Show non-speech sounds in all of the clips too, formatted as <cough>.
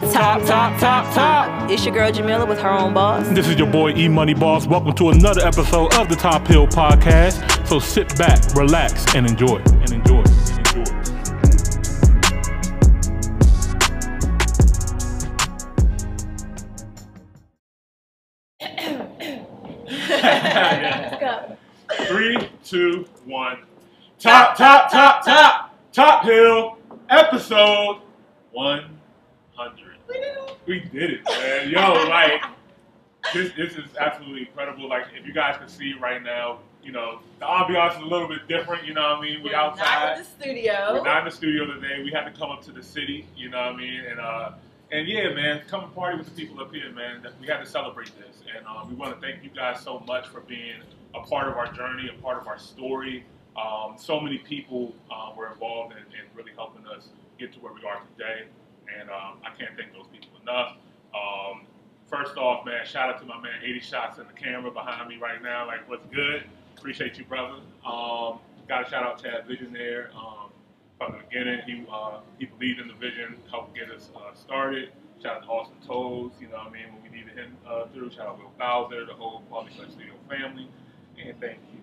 Top, top, top, top. It's your girl Jamila with her own boss. This is your boy E Money Boss. Welcome to another episode of the Top Hill Podcast. So sit back, relax, and enjoy. And enjoy. Enjoy. Three, two, one. Top, top, top, top, top hill episode 100. We did it, man. Yo, like, this, this is absolutely incredible. Like, if you guys can see right now, you know, the ambiance is a little bit different, you know what I mean? We We're outside. Not in the studio. We're not in the studio today. We had to come up to the city, you know what I mean? And uh, and yeah, man, come and party with the people up here, man. We had to celebrate this, and uh, we want to thank you guys so much for being a part of our journey, a part of our story. Um, so many people uh, were involved in, in really helping us get to where we are today, and um, I can't thank those people enough. Um, first off, man, shout out to my man 80 Shots in the camera behind me right now. Like, what's good? Appreciate you, brother. Um, got a shout out to that visionaire. Um, from the beginning, he uh, he believed in the vision, helped get us uh, started. Shout out to Austin Toes, you know what I mean, when we needed him uh, through. Shout out to Will Bowser, the whole Quality Clutch Studio family. And thank you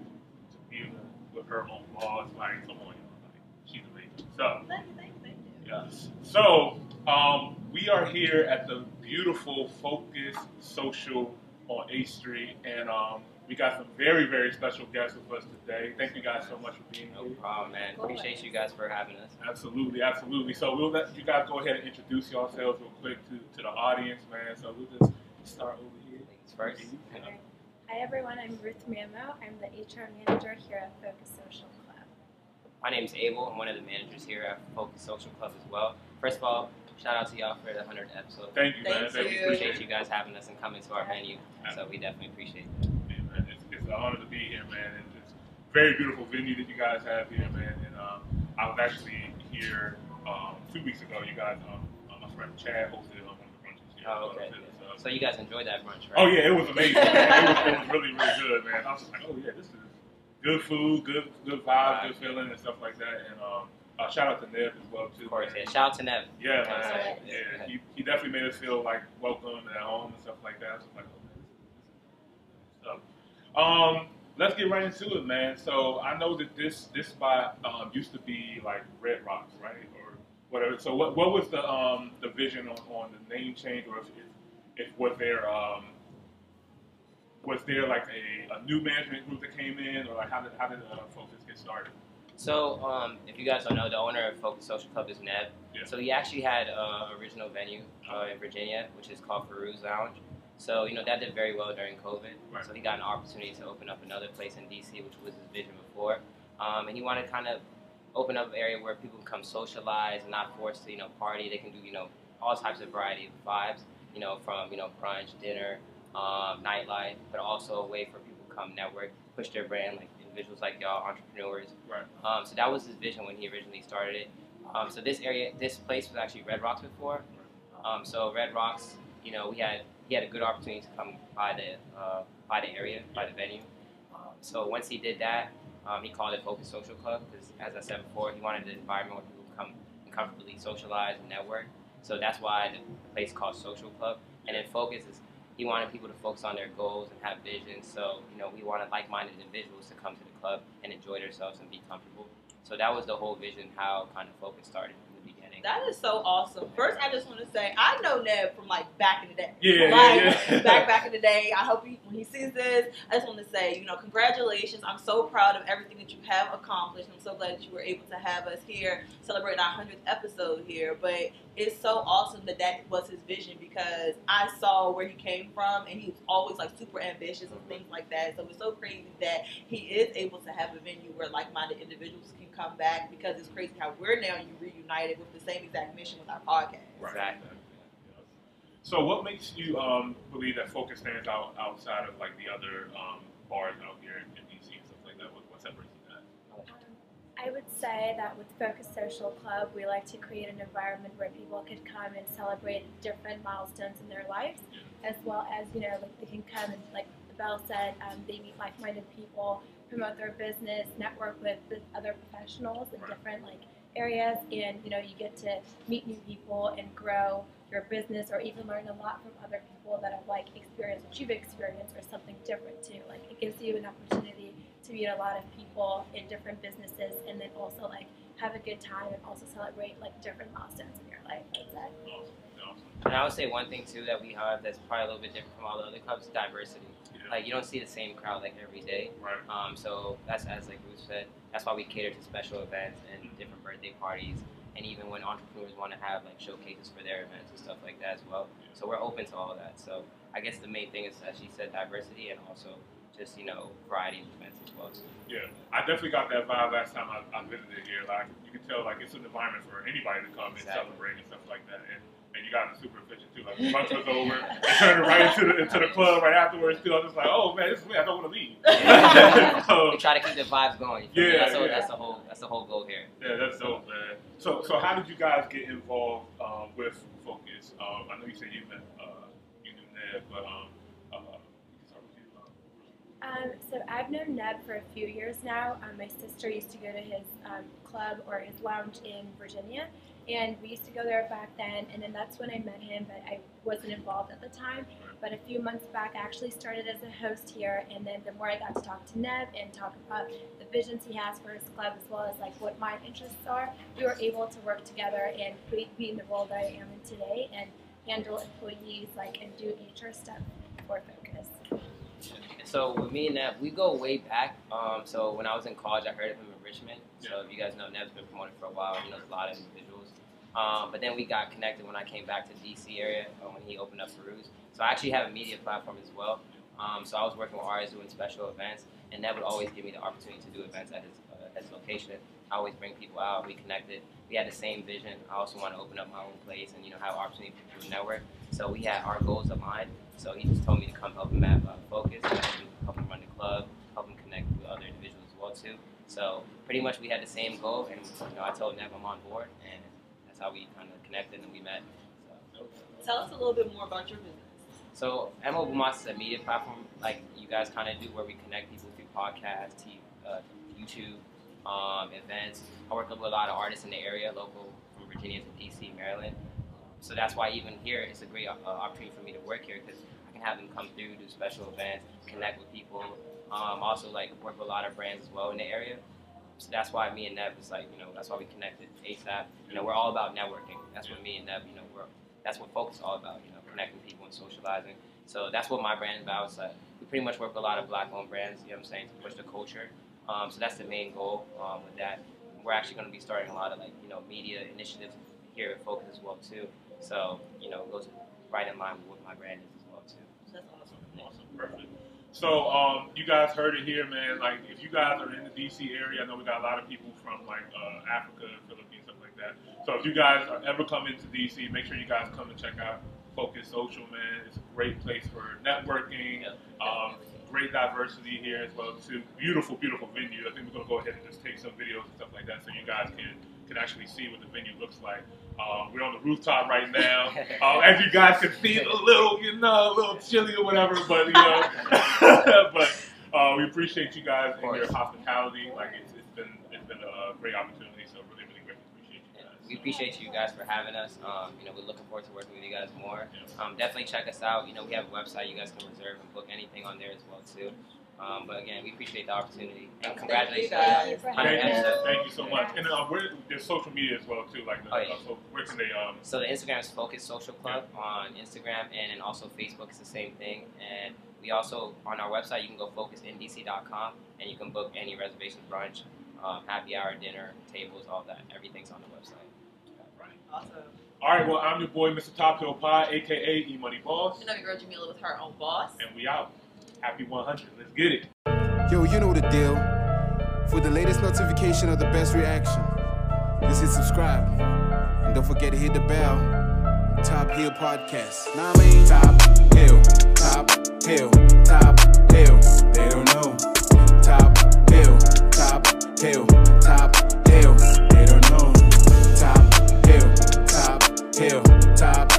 to Mila with her own boss. Like, come on, like, she's amazing. So, Thank you, thank you, thank you. Yes. So um, we are here at the beautiful Focus Social on 8th Street, and um, we got some very, very special guests with us today. Thank you guys so much for being No here. problem, man. Appreciate you guys for having us. Absolutely, absolutely. So we'll let you guys go ahead and introduce yourselves real quick to, to the audience, man. So we'll just start over here. Ladies first. Okay. Hi everyone, I'm Ruth Mamo. I'm the HR manager here at Focus Social Club. My name is Abel. I'm one of the managers here at Focus Social Club as well. First of all, shout out to y'all for the 100th episode. Thank you, man. Thank Thank you. you. Appreciate you guys having us and coming to our venue. So we definitely appreciate it. Yeah, man, it's, it's an honor to be here, man. And it's a very beautiful venue that you guys have here, man. And um, I was actually here um, two weeks ago. You guys, um, uh, my friend Chad hosted um, one of the brunches here. Oh, okay. So- So you guys enjoyed that brunch, right? oh yeah, it was amazing. It, was, it was really, really good, man. I was just like, oh yeah, this is good food, good, good vibes, good feeling, and stuff like that. And um, uh, shout out to Nev as well too. Of course, yeah. Shout out to Nev. Yeah, Yeah, man. yeah. Yeah, he, he definitely made us feel like welcome and at home and stuff like that. Was like, oh, man, this is, this is so, um, let's get right into it, man. So I know that this this spot um, used to be like Red Rocks, right, or whatever. So what what was the um the vision on, on the name change, or if if, if was there um was there like a, a new management group that came in, or like how did how did uh, Focus get started? So, um, if you guys don't know, the owner of Focus Social Club is Ned. Yeah. So he actually had uh, original venue uh, in Virginia, which is called Peru's Lounge. So you know that did very well during COVID. Right. So he got an opportunity to open up another place in DC, which was his vision before. Um, and he wanted to kind of open up an area where people can come socialize and not forced to you know party. They can do you know all types of variety of vibes. You know from you know brunch, dinner, um, nightlife, but also a way for people to come network, push their brand like individuals like y'all, entrepreneurs. Right. Um, so that was his vision when he originally started it. Um, so this area, this place was actually Red Rocks before. Um, so Red Rocks, you know, we had he had a good opportunity to come by the uh, by the area, by the venue. Um, so once he did that, um, he called it Focus Social Club because, as I said before, he wanted an environment where people come and comfortably socialize and network. So that's why the place called Social Club. And then Focus is he wanted people to focus on their goals and have vision. So you know, we wanted like-minded individuals to come to the club and enjoy themselves and be comfortable. So that was the whole vision, how kind of Focus started in the beginning. That is so awesome. First, I just want to say I know Ned from like back in the day. Yeah, like yeah, yeah. back back in the day. I hope he, when he sees this, I just want to say, you know, congratulations. I'm so proud of everything that you have accomplished. I'm so glad that you were able to have us here celebrating our hundredth episode here. But it's so awesome that that was his vision because I saw where he came from, and he was always like super ambitious and things like that. So it's so crazy that he is able to have a venue where like-minded individuals can come back because it's crazy how we're now reunited with the same exact mission with our podcast. Right. Exactly. So, what makes you um, believe that Focus stands out outside of like the other um, bars out here in DC and stuff like that? What, what separates you guys? I would say that with Focus Social Club, we like to create an environment where people could come and celebrate different milestones in their lives, as well as, you know, like they can come and, like Abel said, um, they meet like-minded people, promote their business, network with, with other professionals in different like areas, and you know you get to meet new people and grow your business, or even learn a lot from other people that have like experienced what you've experienced, or something different too. Like it gives you an opportunity to meet a lot of people in different businesses, and then also like have a good time and also celebrate like different milestones in your life. Awesome. And I would say one thing too that we have that's probably a little bit different from all the other clubs: diversity. Yeah. Like you don't see the same crowd like every day. Right. Um, so that's as like Ruth said, that's why we cater to special events and different birthday parties, and even when entrepreneurs want to have like showcases for their events and stuff like that as well. So we're open to all that. So I guess the main thing is, as she said, diversity and also just you know variety of events as well. Too. Yeah, I definitely got that vibe last time I, I visited here. Like you can tell, like it's an environment for anybody to come and celebrate and stuff like that. And and you guys are super efficient too. Like lunch was over, and turned right into the into the club right afterwards. too. I'm just like, oh man, this is me. I don't want to leave. <laughs> so, We try to keep the vibes going. you feel me? Yeah, that's, the, yeah. that's the whole that's the whole goal here. yeah, that's dope, man. So so how did you guys get involved um, with Focus? Um, I know you said you met uh, you knew Ned, but um, uh, we can start with you. Um, Um, so I've known Neb for a few years now. Um, my sister used to go to his um, club or his lounge in Virginia, and we used to go there back then. And then that's when I met him, but I wasn't involved at the time. But a few months back, I actually started as a host here, and then the more I got to talk to Neb and talk about the visions he has for his club, as well as like what my interests are, we were able to work together and be, be in the role that I am in today and handle employees like and do HR stuff for Focus. So with me and Nev, we go way back. Um, so when I was in college, I heard of him in Richmond. So if you guys know, Nev's been promoted for a while. He knows a lot of individuals. Um, but then we got connected when I came back to DC area uh, when he opened up Peruse. So I actually have a media platform as well. Um, so I was working with Arias doing special events, and that would always give me the opportunity to do events at his, uh, his location. I always bring people out. We connected. We had the same vision. I also want to open up my own place and you know have opportunity to network. So we had our goals aligned. So he just told me to come help him at uh, Focus, help him run the club, help him connect with other individuals as well too. So pretty much we had the same goal, and you know I told Nev I'm on board, and that's how we kind of connected and we met. So, Tell us a little bit more about your business. so Emma Bumas is a media platform like you guys kind of do, where we connect people through podcasts, TV, uh, YouTube, um, events. I work with a lot of artists in the area, local from Virginia to DC, Maryland. So that's why even here it's a great uh, opportunity for me to work here because I can have them come through, do special events, connect with people. Um, also like work with a lot of brands as well in the area. So that's why me and Nev is like, you know, that's why we connected ASAP. You know, we're all about networking. That's what me and Nev, you know, we're that's what Focus is all about, you know, connecting people and socializing. So that's what my brand is about. It's like we pretty much work with a lot of black owned brands, you know what I'm saying, to push the culture. Um, so that's the main goal um, with that. We're actually going to be starting a lot of like, you know, media initiatives here at Focus as well too. So, you know, it goes right in line with what my brand is as well too. So that's awesome. Awesome, perfect. So, um, you guys heard it here, man. Like, if you guys are in the DC area, I know we got a lot of people from like uh, Africa, Philippines, stuff like that. So, if you guys are ever come into DC, make sure you guys come and check out Focus Social, man. It's a great place for networking. Um, great diversity here as well too. Beautiful, beautiful venue. I think we're gonna go ahead and just take some videos and stuff like that, so you guys can can actually see what the venue looks like. Um, we're on the rooftop right now. <laughs> Um, as you guys can see, a little, you know, a little chilly or whatever, but you know, <laughs> but uh, we appreciate you guys and your hospitality. Like it's, it's been it's been a great opportunity, so really, really great appreciate you guys. We appreciate you guys for having us. Um, you know, we're looking forward to working with you guys more. Um, definitely check us out. You know, we have a website. You guys can reserve and book anything on there as well too. Um, but again, we appreciate the opportunity and congratulations. Thank you for Hundred Thank you, episodes. thank you so much. And uh, where, there's social media as well too. Like, the, Oh, yeah. uh, so where can they? Um, So the Instagram is Focus Social Club on Instagram, and then also Facebook is the same thing. And we also on our website you can go focusndc.com, and you can book any reservation, brunch, um, happy hour, dinner, tables, all that. Everything's on the website. right. Awesome. All right. Well, I'm your boy, Mr. Top Hill Pie, aka E Money Boss, You know your girl Jamila with her own boss. and we out. Happy 100. Let's get it. Yo, you know the deal. For the latest notification of the best reaction, just hit subscribe. And don't forget to hit the bell. Top Hill Podcast. Nah, I mean, Top Hill, Top Hill, Top Hill. They don't know. Top Hill, Top Hill, Top Hill. They don't know. Top Hill, Top Hill, Top